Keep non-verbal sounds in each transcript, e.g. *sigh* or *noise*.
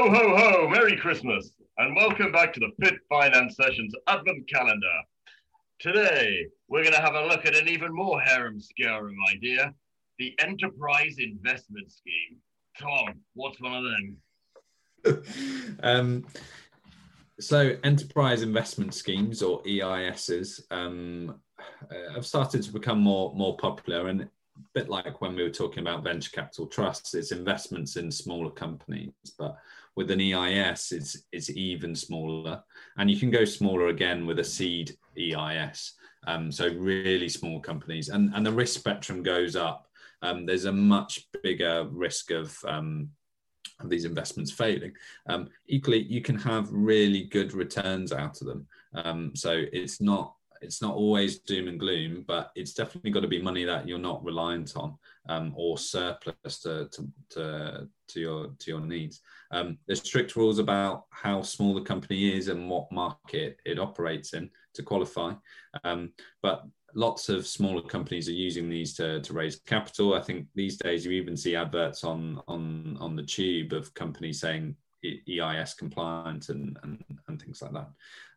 Ho, ho, ho! Merry Christmas, and welcome back to the Fit Finance Sessions Advent Calendar. Today, we're going to have a look at an even more harem-scarum idea the Enterprise Investment Scheme. Tom, what's one of them? *laughs* um, so, enterprise investment schemes or EISs um, uh, have started to become more more popular, and bit like when we were talking about venture capital trusts, it's investments in smaller companies, but with an EIS, it's it's even smaller, and you can go smaller again with a seed EIS. Um, so really small companies, and and the risk spectrum goes up. Um, there's a much bigger risk of um, of these investments failing. Um, equally, you can have really good returns out of them. Um, so it's not it's not always doom and gloom, but it's definitely got to be money that you're not reliant on um, or surplus to, to, to, to, your to your needs. Um, there's strict rules about how small the company is and what market it operates in to qualify. Um, but lots of smaller companies are using these to, to raise capital. I think these days you even see adverts on on on the tube of companies saying EIS compliant and, and, things like that.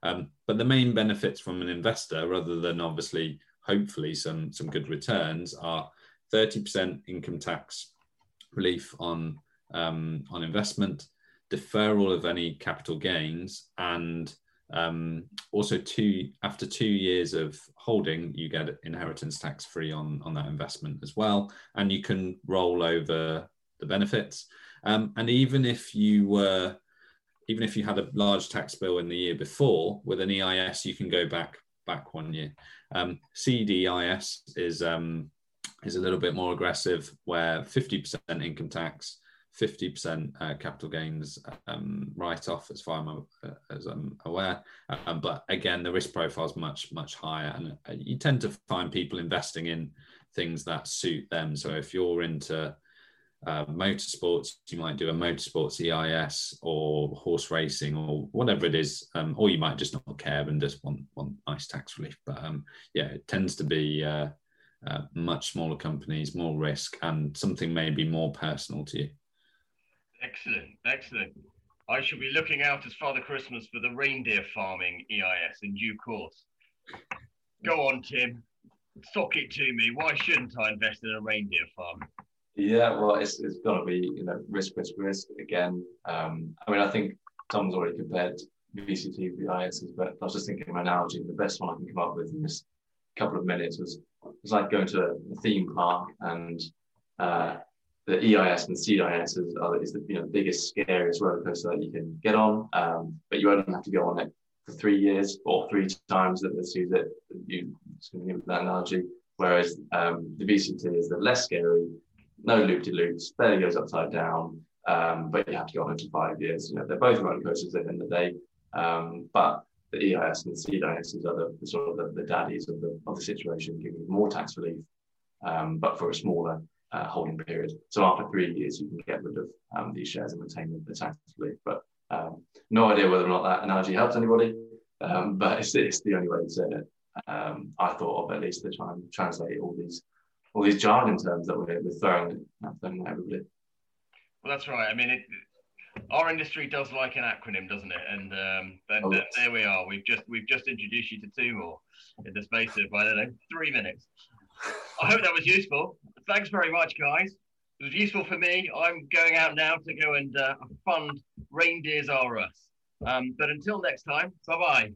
Um, but the main benefits from an investor, rather than obviously hopefully some some good returns, are 30% income tax relief on um, on investment, deferral of any capital gains, and um, also, two after two years of holding, you get inheritance tax free on on that investment as well, and you can roll over the benefits. Um, and even if you were, even if you had a large tax bill in the year before with an EIS, you can go back back one year. Um, CDIS is um, is a little bit more aggressive, where 50% income tax 50% uh, capital gains um, write off, as far uh, as I'm aware. Um, but again, the risk profile is much, much higher. And uh, you tend to find people investing in things that suit them. So if you're into uh, motorsports, you might do a motorsports EIS or horse racing or whatever it is, um, or you might just not care and just want, want nice tax relief. But um, yeah, it tends to be uh, uh, much smaller companies, more risk, and something maybe more personal to you. Excellent, excellent. I shall be looking out as Father Christmas for the reindeer farming EIS in due course. Go on, Tim. Sock it to me. Why shouldn't I invest in a reindeer farm? Yeah, well, it's, it's got to be you know risk, risk, risk again. Um, I mean, I think Tom's already compared VCT with EISs, but I was just thinking of an analogy. The best one I can come up with in this couple of minutes was was like going to a theme park and uh, the EIS and CIS is, uh, is the you know, biggest, scariest roller coaster that you can get on. Um, but you only have to go on it for three years or three times. That let's use it. You give that analogy. Whereas um, the VCT is the less scary, no loop de loops, barely goes upside down, um, but you have to go on it for five years. You know, they're both roller coasters at the end of the day. Um, but the EIS and the CIS are the, sort of the, the, daddies of the of the situation, giving more tax relief, um, but for a smaller uh, holding period. So after three years, you can get rid of um, these shares and retain the tax relief. But um, no idea whether or not that analogy helps anybody, um, but it's, it's, the only way to say it. Um, I thought of at least to try and translate all these all these jargon terms that we're, we're throwing, at everybody. Well, that's right. I mean, it, our industry does like an acronym, doesn't it? And um, then, oh, yes. there we are. We've just we've just introduced you to two more in the space of I don't know three minutes. I hope that was useful. Thanks very much, guys. It was useful for me. I'm going out now to go and uh, fund Reindeers R Us. Um, but until next time, bye bye.